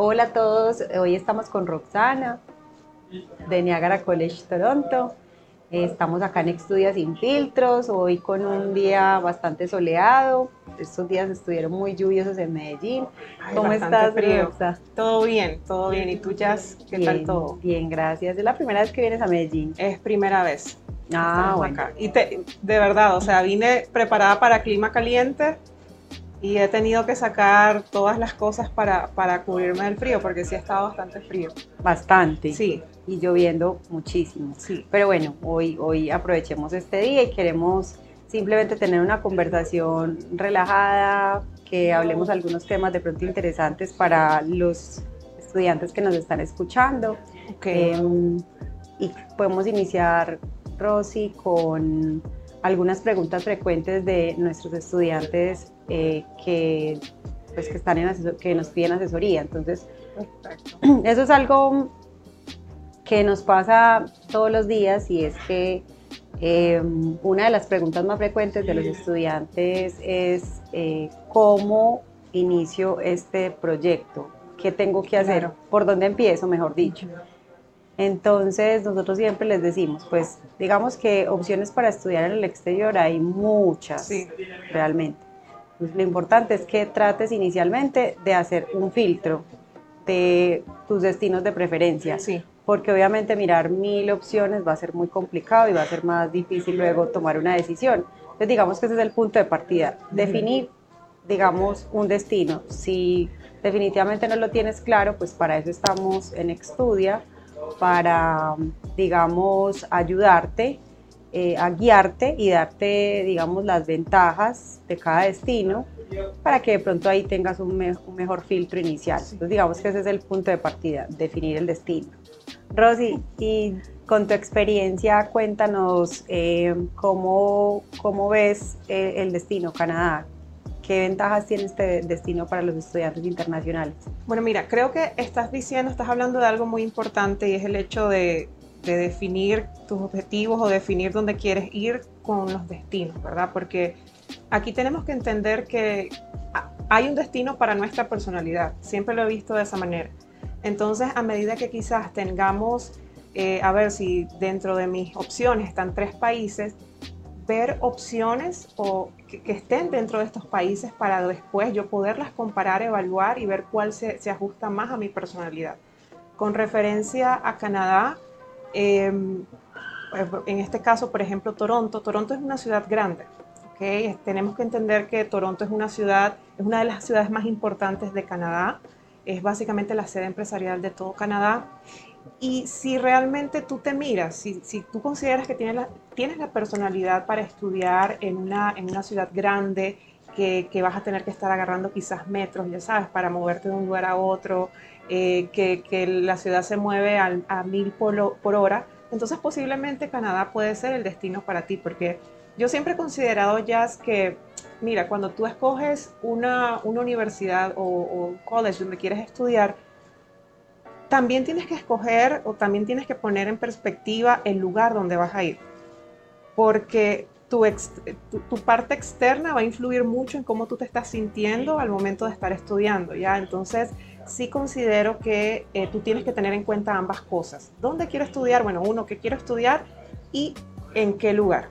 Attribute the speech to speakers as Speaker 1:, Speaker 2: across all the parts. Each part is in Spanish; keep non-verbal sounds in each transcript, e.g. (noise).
Speaker 1: Hola a todos, hoy estamos con Roxana de Niagara College Toronto. Estamos acá en Estudia Sin Filtros, hoy con un día bastante soleado. Estos días estuvieron muy lluviosos en Medellín.
Speaker 2: ¿Cómo estás, frío. Todo bien, todo bien. ¿Y tú, Jazz? ¿Qué tal todo?
Speaker 1: Bien, gracias. ¿Es la primera vez que vienes a Medellín?
Speaker 2: Es primera vez.
Speaker 1: Ah, bueno.
Speaker 2: Y de verdad, o sea, vine preparada para clima caliente y he tenido que sacar todas las cosas para, para cubrirme del frío, porque sí ha estado bastante frío.
Speaker 1: Bastante.
Speaker 2: Sí.
Speaker 1: Y lloviendo muchísimo.
Speaker 2: Sí.
Speaker 1: Pero bueno, hoy, hoy aprovechemos este día y queremos simplemente tener una conversación relajada, que hablemos algunos temas de pronto interesantes para los estudiantes que nos están escuchando.
Speaker 2: Okay.
Speaker 1: Em, y podemos iniciar, Rosy, con algunas preguntas frecuentes de nuestros estudiantes eh, que, pues, que, están en que nos piden asesoría. Entonces, (clears throat) eso es algo que nos pasa todos los días y es que eh, una de las preguntas más frecuentes de los estudiantes es eh, cómo inicio este proyecto, qué tengo que hacer, por dónde empiezo, mejor dicho. Entonces, nosotros siempre les decimos, pues, digamos que opciones para estudiar en el exterior hay muchas, realmente. Pues, lo importante es que trates inicialmente de hacer un filtro de tus destinos de preferencia.
Speaker 2: Sí.
Speaker 1: Porque obviamente mirar mil opciones va a ser muy complicado y va a ser más difícil luego tomar una decisión. Entonces, digamos que ese es el punto de partida. Definir, digamos, un destino. Si definitivamente no lo tienes claro, pues para eso estamos en Estudia para, digamos, ayudarte eh, a guiarte y darte, digamos, las ventajas de cada destino para que de pronto ahí tengas un, mejor filtro inicial. Entonces, digamos que ese es el punto de partida, definir el destino. Rosy, y con tu experiencia, cuéntanos eh, cómo, cómo, ves eh, el destino Canadá. ¿Qué ventajas tiene este destino para los estudiantes internacionales?
Speaker 2: Bueno, mira, creo que estás diciendo, estás hablando de algo muy importante y es el hecho de, definir tus objetivos o definir dónde quieres ir con los destinos, ¿verdad? Porque aquí tenemos que entender que hay un destino para nuestra personalidad, siempre lo he visto de esa manera. Entonces, a medida que quizás tengamos, eh, a ver si dentro de mis opciones están tres países, ver opciones o que, estén dentro de estos países para después yo poderlas comparar, evaluar y ver cuál se, ajusta más a mi personalidad. Con referencia a Canadá, em, en este caso, por ejemplo, Toronto. Toronto es una ciudad grande. ¿okay? Tenemos que entender que Toronto es una ciudad, es una de las ciudades más importantes de Canadá. Es básicamente la sede empresarial de todo Canadá y si realmente tú te miras, si, si tú consideras que tienes la, tienes la personalidad para estudiar en una, en una ciudad grande, que, vas a tener que estar agarrando quizás metros, ya sabes, para moverte de un lugar a otro, eh, que, que, la ciudad se mueve a mil por, por hora, entonces posiblemente Canadá puede ser el destino para ti, porque yo siempre he considerado, Jazz, que, mira, cuando tú escoges una, una universidad o, o college donde quieres estudiar, también tienes que escoger o también tienes que poner en perspectiva el lugar donde vas a ir, porque tu, tu, parte externa va a influir mucho en cómo tú te estás sintiendo al momento de estar estudiando, ¿ya? Entonces, sí considero que eh, tú tienes que tener en cuenta ambas cosas. ¿Dónde quiero estudiar? Bueno, uno, ¿qué quiero estudiar? Y en qué lugar,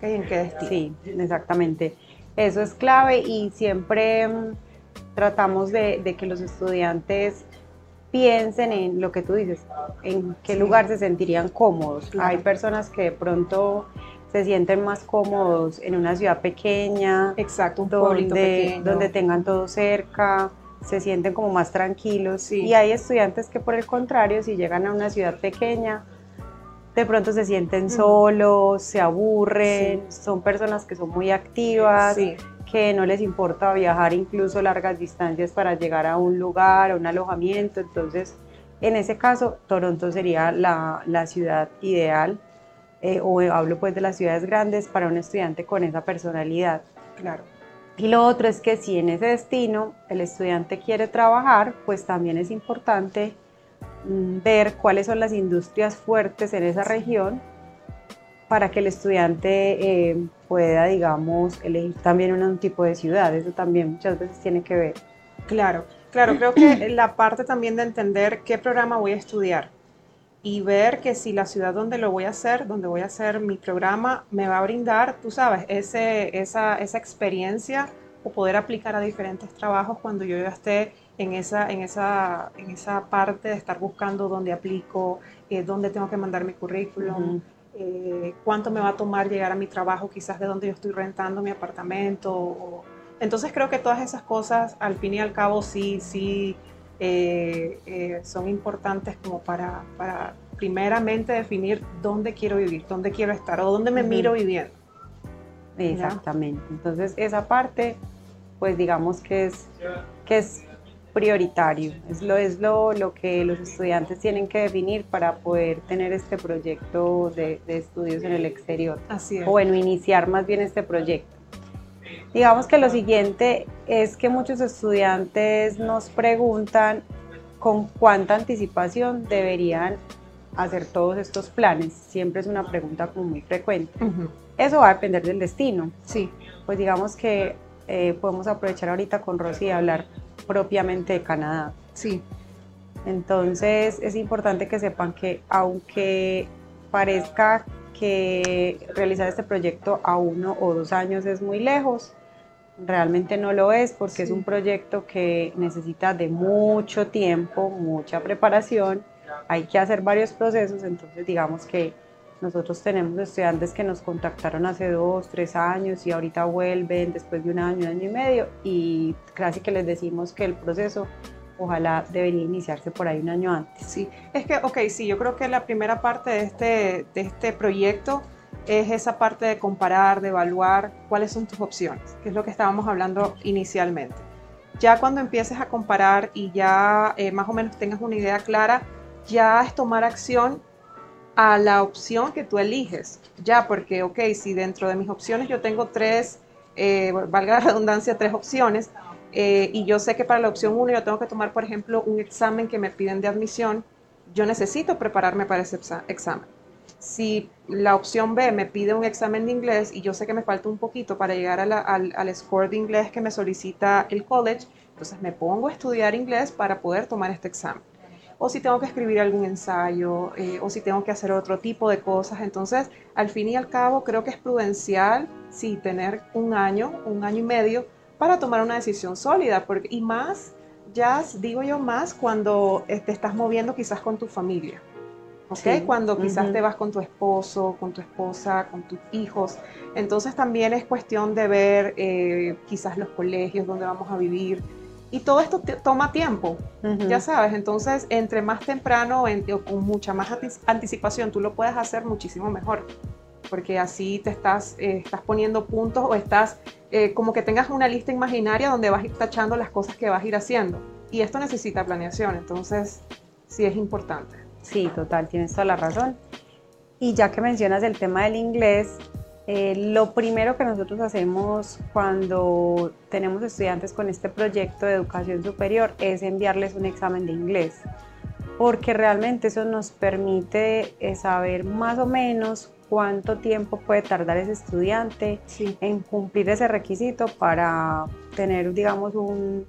Speaker 2: ¿en qué destino?
Speaker 1: Sí, exactamente. Eso es clave y siempre mm, tratamos de, de que los estudiantes piensen en lo que tú dices, en qué lugar se sentirían cómodos. Hay personas que de pronto se sienten más cómodos en una ciudad pequeña,
Speaker 2: exacto, un
Speaker 1: donde, donde tengan todo cerca, se sienten como más tranquilos. Y hay estudiantes que por el contrario, si llegan a una ciudad pequeña, de pronto se sienten solos, se aburren, son personas que son muy activas, que no les importa viajar incluso largas distancias para llegar a un lugar, a un alojamiento. Entonces, en ese caso, Toronto sería la, la ciudad ideal, eh, o hablo pues de las ciudades grandes para un estudiante con esa personalidad.
Speaker 2: Claro.
Speaker 1: Y lo otro es que si en ese destino el estudiante quiere trabajar, pues también es importante mm, ver cuáles son las industrias fuertes en esa región para que el estudiante eh, pueda, digamos, elegir también un tipo de ciudad. Eso también muchas veces tiene que ver.
Speaker 2: Claro. Claro, creo que la parte también de entender qué programa voy a estudiar y ver que si la ciudad donde lo voy a hacer, donde voy a hacer mi programa, me va a brindar, tú sabes, ese, esa, esa experiencia o poder aplicar a diferentes trabajos cuando yo ya esté en esa, en esa, en esa parte de estar buscando dónde aplico, eh, dónde tengo que mandar mi currículum, eh, cuánto me va a tomar llegar a mi trabajo, quizás de donde yo estoy rentando mi apartamento. entonces creo que todas esas cosas, al fin y al cabo, sí, sí eh, son importantes como para, para primeramente definir dónde quiero vivir, dónde quiero estar o dónde me miro viviendo.
Speaker 1: Exactamente. Entonces esa parte, pues digamos que es, que es prioritario, es, lo, es lo, lo que los estudiantes tienen que definir para poder tener este proyecto de, estudios en el exterior.
Speaker 2: Así es.
Speaker 1: O bueno, iniciar más bien este proyecto. Digamos que lo siguiente es que muchos estudiantes nos preguntan con cuánta anticipación deberían hacer todos estos planes. Siempre es una pregunta como muy frecuente. Eso va a depender del destino.
Speaker 2: Sí.
Speaker 1: Pues digamos que eh, podemos aprovechar ahorita con Rosy y hablar propiamente de Canadá.
Speaker 2: Sí.
Speaker 1: Entonces es importante que sepan que aunque parezca que realizar este proyecto a uno o dos años es muy lejos, realmente no lo es porque es un proyecto que necesita de mucho tiempo, mucha preparación, hay que hacer varios procesos, entonces digamos que nosotros tenemos estudiantes que nos contactaron hace dos, tres años y ahorita vuelven después de un año, un año y medio y casi que les decimos que el proceso ojalá debería iniciarse por ahí un año antes.
Speaker 2: Sí, es que, ok, sí, yo creo que la primera parte de este, de este proyecto es esa parte de comparar, de evaluar cuáles son tus opciones, que es lo que estábamos hablando inicialmente. Ya cuando empieces a comparar y ya eh, más o menos tengas una idea clara, ya es tomar acción a la opción que tú eliges. Ya, porque, ok, si dentro de mis opciones yo tengo tres, eh, valga la redundancia, tres opciones, eh, y yo sé que para la opción 1 yo tengo que tomar, por ejemplo, un examen que me piden de admisión, yo necesito prepararme para ese examen. Si la opción B me pide un examen de inglés y yo sé que me falta un poquito para llegar al, al score de inglés que me solicita el college, entonces me pongo a estudiar inglés para poder tomar este examen o si tengo que escribir algún ensayo, eh, o si tengo que hacer otro tipo de cosas. Entonces, al fin y al cabo, creo que es prudencial, sí, tener un año, un año y medio para tomar una decisión sólida, porque, y más, ya digo yo más, cuando eh, te estás moviendo quizás con tu familia. ¿Ok? Cuando quizás te vas con tu esposo, con tu esposa, con tus hijos. Entonces también es cuestión de ver eh, quizás los colegios donde vamos a vivir, y todo esto toma tiempo, ya sabes, entonces entre más temprano o con mucha más anticipación tú lo puedes hacer muchísimo mejor, porque así te estás, eh, estás poniendo puntos o estás eh, como que tengas una lista imaginaria donde vas a ir tachando las cosas que vas a ir haciendo. Y esto necesita planeación, entonces sí es importante.
Speaker 1: Sí, total, tienes toda la razón. Y ya que mencionas el tema del inglés, eh, lo primero que nosotros hacemos cuando tenemos estudiantes con este proyecto de educación superior es enviarles un examen de inglés, porque realmente eso nos permite eh, saber más o menos cuánto tiempo puede tardar ese estudiante en cumplir ese requisito para tener, digamos, un,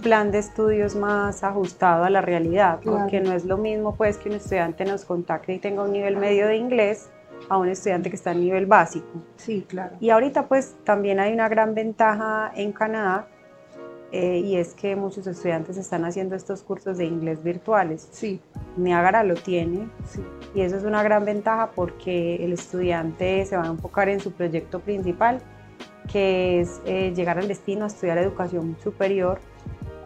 Speaker 1: plan de estudios más ajustado a la realidad, porque no es lo mismo pues que un estudiante nos contacte y tenga un nivel medio de inglés a un estudiante que está a nivel básico.
Speaker 2: Sí, claro.
Speaker 1: Y ahorita pues también hay una gran ventaja en Canadá eh, y es que muchos estudiantes están haciendo estos cursos de inglés virtuales.
Speaker 2: Sí.
Speaker 1: Niagara lo tiene sí. y eso es una gran ventaja porque el estudiante se va a enfocar en su proyecto principal que es eh, llegar al destino a estudiar educación superior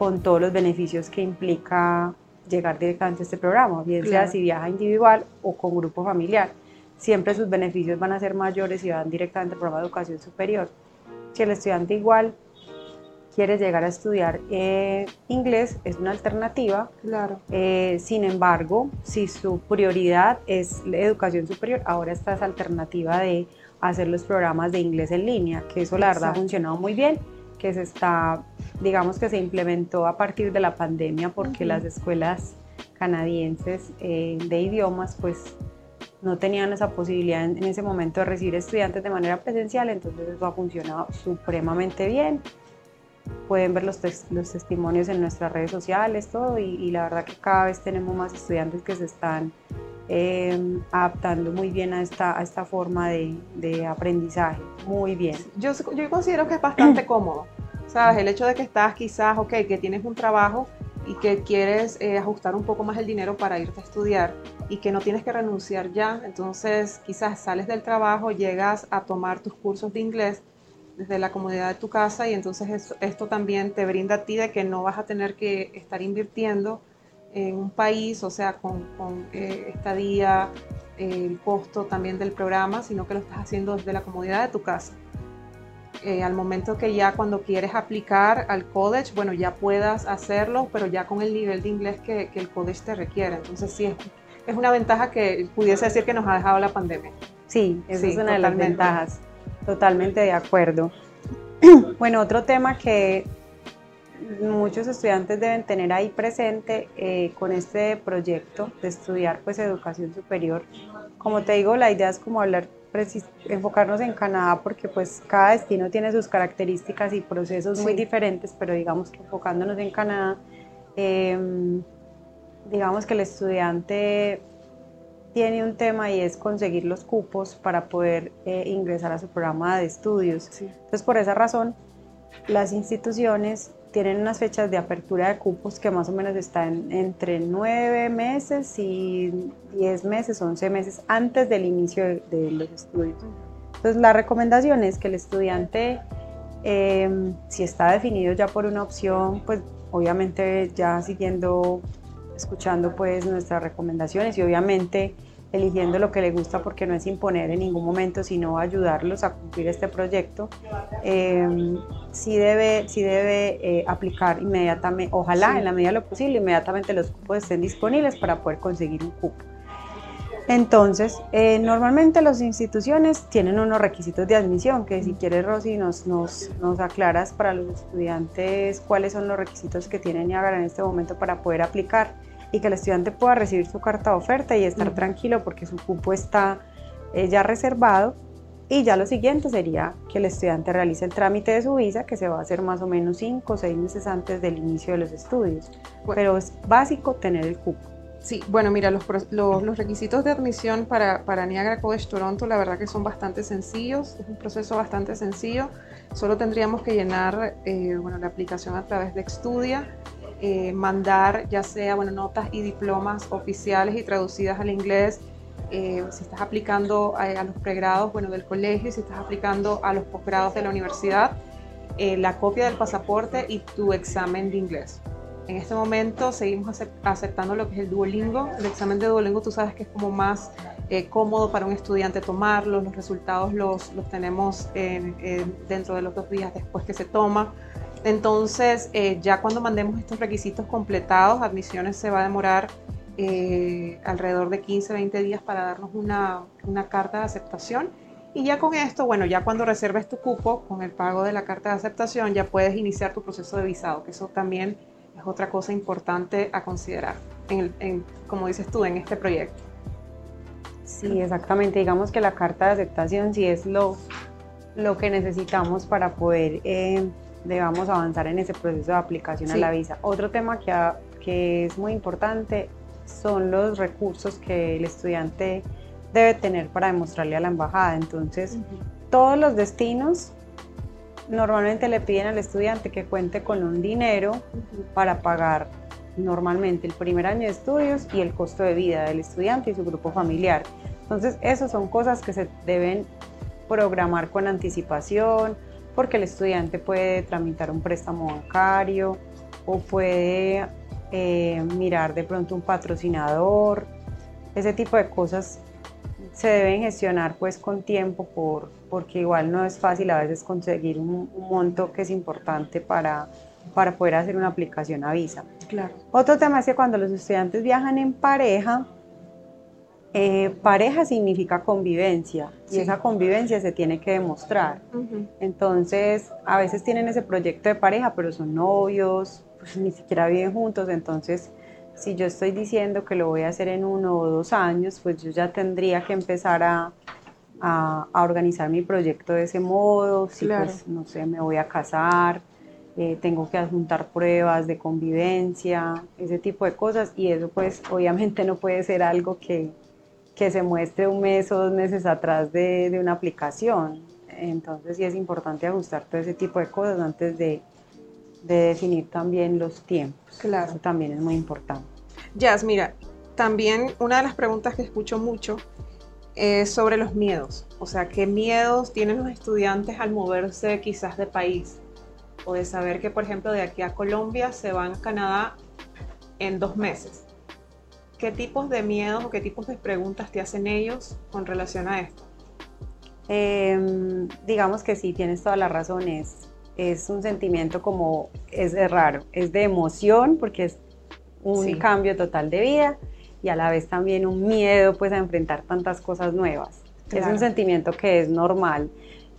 Speaker 1: con todos los beneficios que implica llegar directamente a este programa, bien sea si viaja individual o con grupo familiar siempre sus beneficios van a ser mayores y van directamente al programa de educación superior. Si el estudiante igual quiere llegar a estudiar eh, inglés, es una alternativa.
Speaker 2: Claro.
Speaker 1: Eh, sin embargo, si su prioridad es la educación superior, ahora está esa alternativa de hacer los programas de inglés en línea, que eso la verdad ha funcionado muy bien, que se está, digamos que se implementó a partir de la pandemia porque las escuelas canadienses eh, de idiomas pues no tenían esa posibilidad en, ese momento de recibir estudiantes de manera presencial, entonces eso ha funcionado supremamente bien. pueden ver los, los testimonios en nuestras redes sociales, todo, y, la verdad que cada vez tenemos más estudiantes que se están em, adaptando muy bien a esta, a esta forma de, de aprendizaje, muy bien.
Speaker 2: Yo, yo considero que es bastante (clears throat) cómodo, ¿sabes? El hecho de que estás quizás, ok, que tienes un trabajo y que quieres eh, ajustar un poco más el dinero para irte a estudiar y que no tienes que renunciar ya, entonces quizás sales del trabajo, llegas a tomar tus cursos de inglés desde la comodidad de tu casa y entonces esto, también te brinda a ti de que no vas a tener que estar invirtiendo en un país, o sea, con, con eh, estadía, el costo también del programa, sino que lo estás haciendo desde la comodidad de tu casa. Eh, al momento que ya cuando quieres aplicar al college, bueno, ya puedas hacerlo, pero ya con el nivel de inglés que, que el college te requiere. Entonces sí, es, es, una ventaja que pudiese decir que nos ha dejado la pandemia.
Speaker 1: Sí, esa es una de las ventajas. Totalmente de acuerdo. (clears throat) bueno, otro tema que muchos estudiantes deben tener ahí presente eh, con este proyecto de estudiar pues educación superior. Como te digo, la idea es como hablar enfocarnos en Canadá porque pues cada destino tiene sus características y procesos muy diferentes, pero digamos que enfocándonos en Canadá, em, digamos que el estudiante tiene un tema y es conseguir los cupos para poder eh, ingresar a su programa de estudios. Entonces por esa razón las instituciones tienen unas fechas de apertura de cupos que más o menos están entre nueve meses y diez meses, once meses antes del inicio de, los estudios. Entonces la recomendación es que el estudiante, em, si está definido ya por una opción, pues obviamente ya siguiendo, escuchando pues nuestras recomendaciones y obviamente eligiendo lo que le gusta porque no es imponer en ningún momento, sino ayudarlos a cumplir este proyecto, eh, sí debe, sí debe eh, aplicar inmediatamente, ojalá en la medida de lo posible, inmediatamente los cupos estén disponibles para poder conseguir un cupo. Entonces, eh, normalmente las instituciones tienen unos requisitos de admisión, que si quieres, Rosy, nos, nos, nos, aclaras para los estudiantes cuáles son los requisitos que tienen Niagara en este momento para poder aplicar y que el estudiante pueda recibir su carta de oferta y estar tranquilo porque su cupo está eh, ya reservado. Y ya lo siguiente sería que el estudiante realice el trámite de su visa, que se va a hacer más o menos 5 o 6 meses antes del inicio de los estudios. Pero es básico tener el cupo.
Speaker 2: Sí, bueno, mira, los, los, requisitos de admisión para, para Niagara College Toronto, la verdad que son bastante sencillos, es un proceso bastante sencillo. Solo tendríamos que llenar eh, bueno, la aplicación a través de Extudia eh, mandar ya sea bueno, notas y diplomas oficiales y traducidas al inglés, eh, si estás aplicando a, los pregrados bueno, del colegio, si estás aplicando a los posgrados de la universidad, eh, la copia del pasaporte y tu examen de inglés. En este momento seguimos aceptando lo que es el Duolingo. El examen de Duolingo tú sabes que es como más cómodo para un estudiante tomarlo, los resultados los, los tenemos dentro de los dos días después que se toma. Entonces, eh, ya cuando mandemos estos requisitos completados, admisiones se va a demorar eh, alrededor de 15, 20 días para darnos una, carta de aceptación. Y ya con esto, bueno, ya cuando reserves tu cupo con el pago de la carta de aceptación, ya puedes iniciar tu proceso de visado, que eso también es otra cosa importante a considerar, como dices tú, en este proyecto.
Speaker 1: Sí, exactamente. Digamos que la carta de aceptación sí es lo, lo que necesitamos para poder eh, debamos avanzar en ese proceso de aplicación a la visa. Otro tema que, que es muy importante son los recursos que el estudiante debe tener para demostrarle a la embajada. Entonces, todos los destinos normalmente le piden al estudiante que cuente con un dinero para pagar normalmente el primer año de estudios y el costo de vida del estudiante y su grupo familiar. Entonces, esas son cosas que se deben programar con anticipación, porque el estudiante puede tramitar un préstamo bancario o puede eh, mirar de pronto un patrocinador. Ese tipo de cosas se deben gestionar pues con tiempo por, porque igual no es fácil a veces conseguir un, monto que es importante para, para poder hacer una aplicación a visa.
Speaker 2: Claro.
Speaker 1: Otro tema es que cuando los estudiantes viajan en pareja, eh, pareja significa convivencia y esa convivencia se tiene que demostrar. Entonces, a veces tienen ese proyecto de pareja, pero son novios, pues ni siquiera viven juntos. Entonces, si yo estoy diciendo que lo voy a hacer en uno o dos años, pues yo ya tendría que empezar a, a, organizar mi proyecto de ese modo. Si, pues, no sé, me voy a casar, eh, tengo que adjuntar pruebas de convivencia, ese tipo de cosas, y eso pues obviamente no puede ser algo que, que se muestre un mes o dos meses atrás de, de, una aplicación. Entonces sí es importante ajustar todo ese tipo de cosas antes de, de definir también los tiempos.
Speaker 2: Claro.
Speaker 1: Eso también es muy importante.
Speaker 2: Jazz, mira, también una de las preguntas que escucho mucho es sobre los miedos. O sea, ¿qué miedos tienen los estudiantes al moverse quizás de país? o de saber que, por ejemplo, de aquí a Colombia se van a Canadá en dos meses. ¿Qué tipos de miedos o qué tipos de preguntas te hacen ellos con relación a esto?
Speaker 1: Em, digamos que sí, tienes toda la razón. Es, es un sentimiento como, es raro, es de emoción porque es un cambio total de vida y a la vez también un miedo pues a enfrentar tantas cosas nuevas. Es un sentimiento que es normal.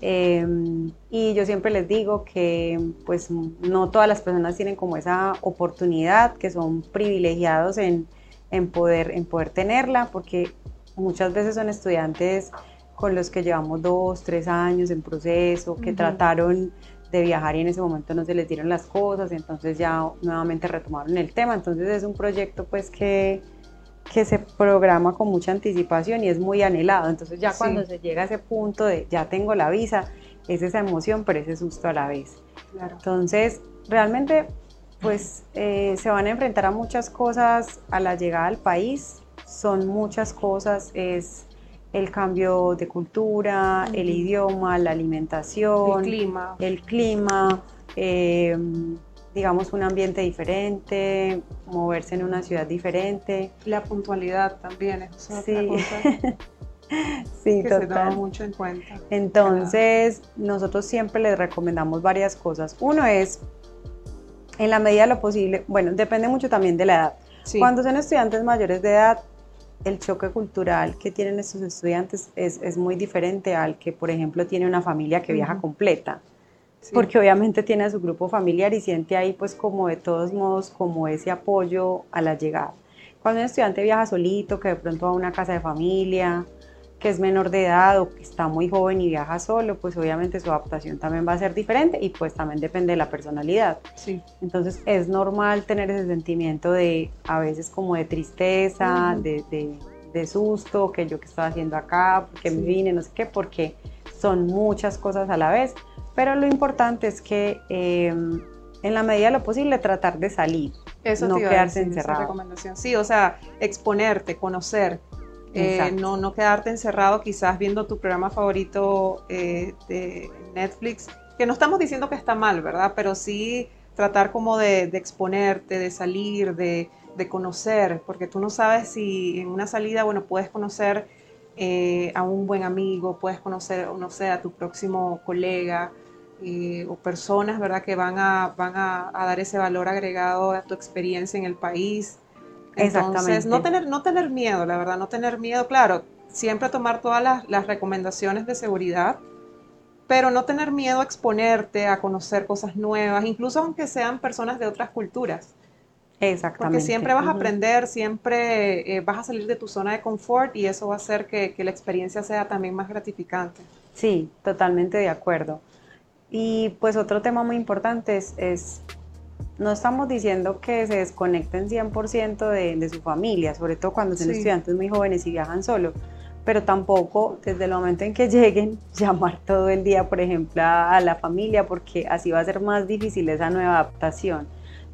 Speaker 1: Em, y yo siempre les digo que pues no todas las personas tienen como esa oportunidad, que son privilegiados en, en, poder, en poder tenerla, porque muchas veces son estudiantes con los que llevamos dos, tres años en proceso, que trataron de viajar y en ese momento no se les dieron las cosas, entonces ya nuevamente retomaron el tema, entonces es un proyecto pues que que se programa con mucha anticipación y es muy anhelado. Entonces ya cuando se llega a ese punto de ya tengo la visa, es esa emoción, pero ese susto a la vez. Entonces, realmente, pues eh, se van a enfrentar a muchas cosas a la llegada al país. Son muchas cosas, es el cambio de cultura, el idioma, la alimentación,
Speaker 2: el clima,
Speaker 1: el clima eh, digamos, un ambiente diferente, moverse en una ciudad diferente.
Speaker 2: La puntualidad también es
Speaker 1: sí.
Speaker 2: otra cosa. (laughs)
Speaker 1: sí,
Speaker 2: que
Speaker 1: total.
Speaker 2: se toma mucho en cuenta.
Speaker 1: Entonces, nosotros siempre les recomendamos varias cosas. Uno es, en la medida de lo posible, bueno, depende mucho también de la edad. Cuando son estudiantes mayores de edad, el choque cultural que tienen estos estudiantes es, es, muy diferente al que, por ejemplo, tiene una familia que viaja completa porque obviamente tiene a su grupo familiar y siente ahí pues como de todos modos como ese apoyo a la llegada. Cuando un estudiante viaja solito, que de pronto va a una casa de familia, que es menor de edad o que está muy joven y viaja solo, pues obviamente su adaptación también va a ser diferente y pues también depende de la personalidad.
Speaker 2: Sí.
Speaker 1: Entonces es normal tener ese sentimiento de a veces como de tristeza, de, de, de, susto, que yo que estaba haciendo acá, porque me vine, no sé qué, porque son muchas cosas a la vez pero lo importante es que em, en la medida de lo posible tratar de salir,
Speaker 2: Eso
Speaker 1: no quedarse encerrado.
Speaker 2: recomendación. Sí, o sea, exponerte, conocer, eh, no, no quedarte encerrado quizás viendo tu programa favorito eh, de Netflix, que no estamos diciendo que está mal, ¿verdad? Pero sí tratar como de, exponerte, de salir, de, de, conocer, porque tú no sabes si en una salida, bueno, puedes conocer eh, a un buen amigo, puedes conocer, no sé, a tu próximo colega, o personas, ¿verdad? Que van a, van a, dar ese valor agregado a tu experiencia en el país. Entonces, no tener, no tener miedo, la verdad, no tener miedo, claro, siempre tomar todas las, las recomendaciones de seguridad, pero no tener miedo a exponerte, a conocer cosas nuevas, incluso aunque sean personas de otras culturas.
Speaker 1: Exactamente.
Speaker 2: Porque siempre vas a aprender, siempre eh, vas a salir de tu zona de confort y eso va a hacer que, que, la experiencia sea también más gratificante.
Speaker 1: Sí, totalmente de acuerdo. Y pues otro tema muy importante es, no estamos diciendo que se desconecten 100% de, de, su familia, sobre todo cuando son estudiantes muy jóvenes y viajan solo, pero tampoco desde el momento en que (laughs) lleguen llamar todo el día, por ejemplo, a, la familia, porque así va a ser más difícil esa nueva adaptación.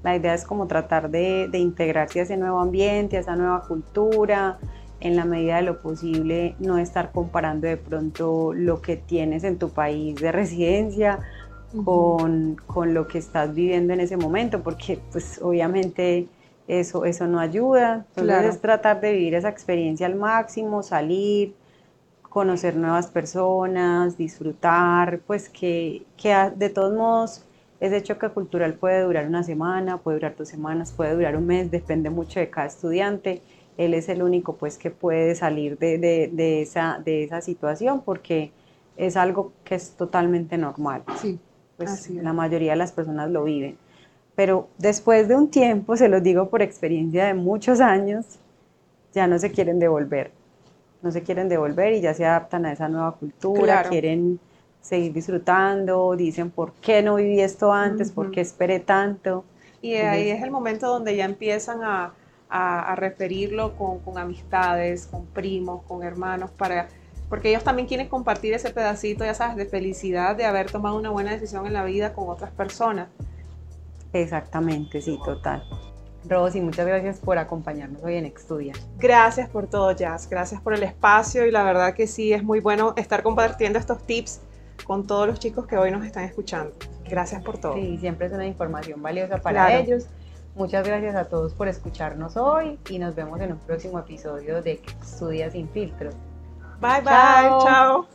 Speaker 1: La idea es como tratar de, de integrarse a ese nuevo ambiente, a esa nueva cultura, en la medida de lo posible no estar comparando de pronto lo que tienes en tu país de residencia con, con, lo que estás viviendo en ese momento, porque pues obviamente eso, eso no ayuda. Entonces es tratar de vivir esa experiencia al máximo, salir, conocer nuevas personas, disfrutar, pues que, que de todos modos ese choque cultural puede durar una semana, puede durar dos semanas, puede durar un mes, depende mucho de cada estudiante él es el único pues que puede salir de, de, esa, de esa situación porque es algo que es totalmente normal.
Speaker 2: Sí,
Speaker 1: pues la mayoría de las personas lo viven. Pero después de un tiempo, se los digo por experiencia de muchos años, ya no se quieren devolver. No se quieren devolver y ya se adaptan a esa nueva cultura, quieren seguir disfrutando, dicen por qué no viví esto antes, por qué esperé tanto.
Speaker 2: Y ahí es el momento donde ya empiezan a, a, referirlo con, con, amistades, con primos, con hermanos, para, porque ellos también quieren compartir ese pedacito, ya sabes, de felicidad de haber tomado una buena decisión en la vida con otras personas.
Speaker 1: Exactamente, sí, total. Rosy, muchas gracias por acompañarnos hoy en Estudia.
Speaker 2: Gracias por todo, Jazz. Gracias por el espacio y la verdad que sí, es muy bueno estar compartiendo estos tips con todos los chicos que hoy nos están escuchando. Gracias por todo.
Speaker 1: Sí, siempre es una información valiosa para ellos. Muchas gracias a todos por escucharnos hoy y nos vemos en un próximo episodio de Estudia sin filtros.
Speaker 2: Bye bye. Ciao. Ciao.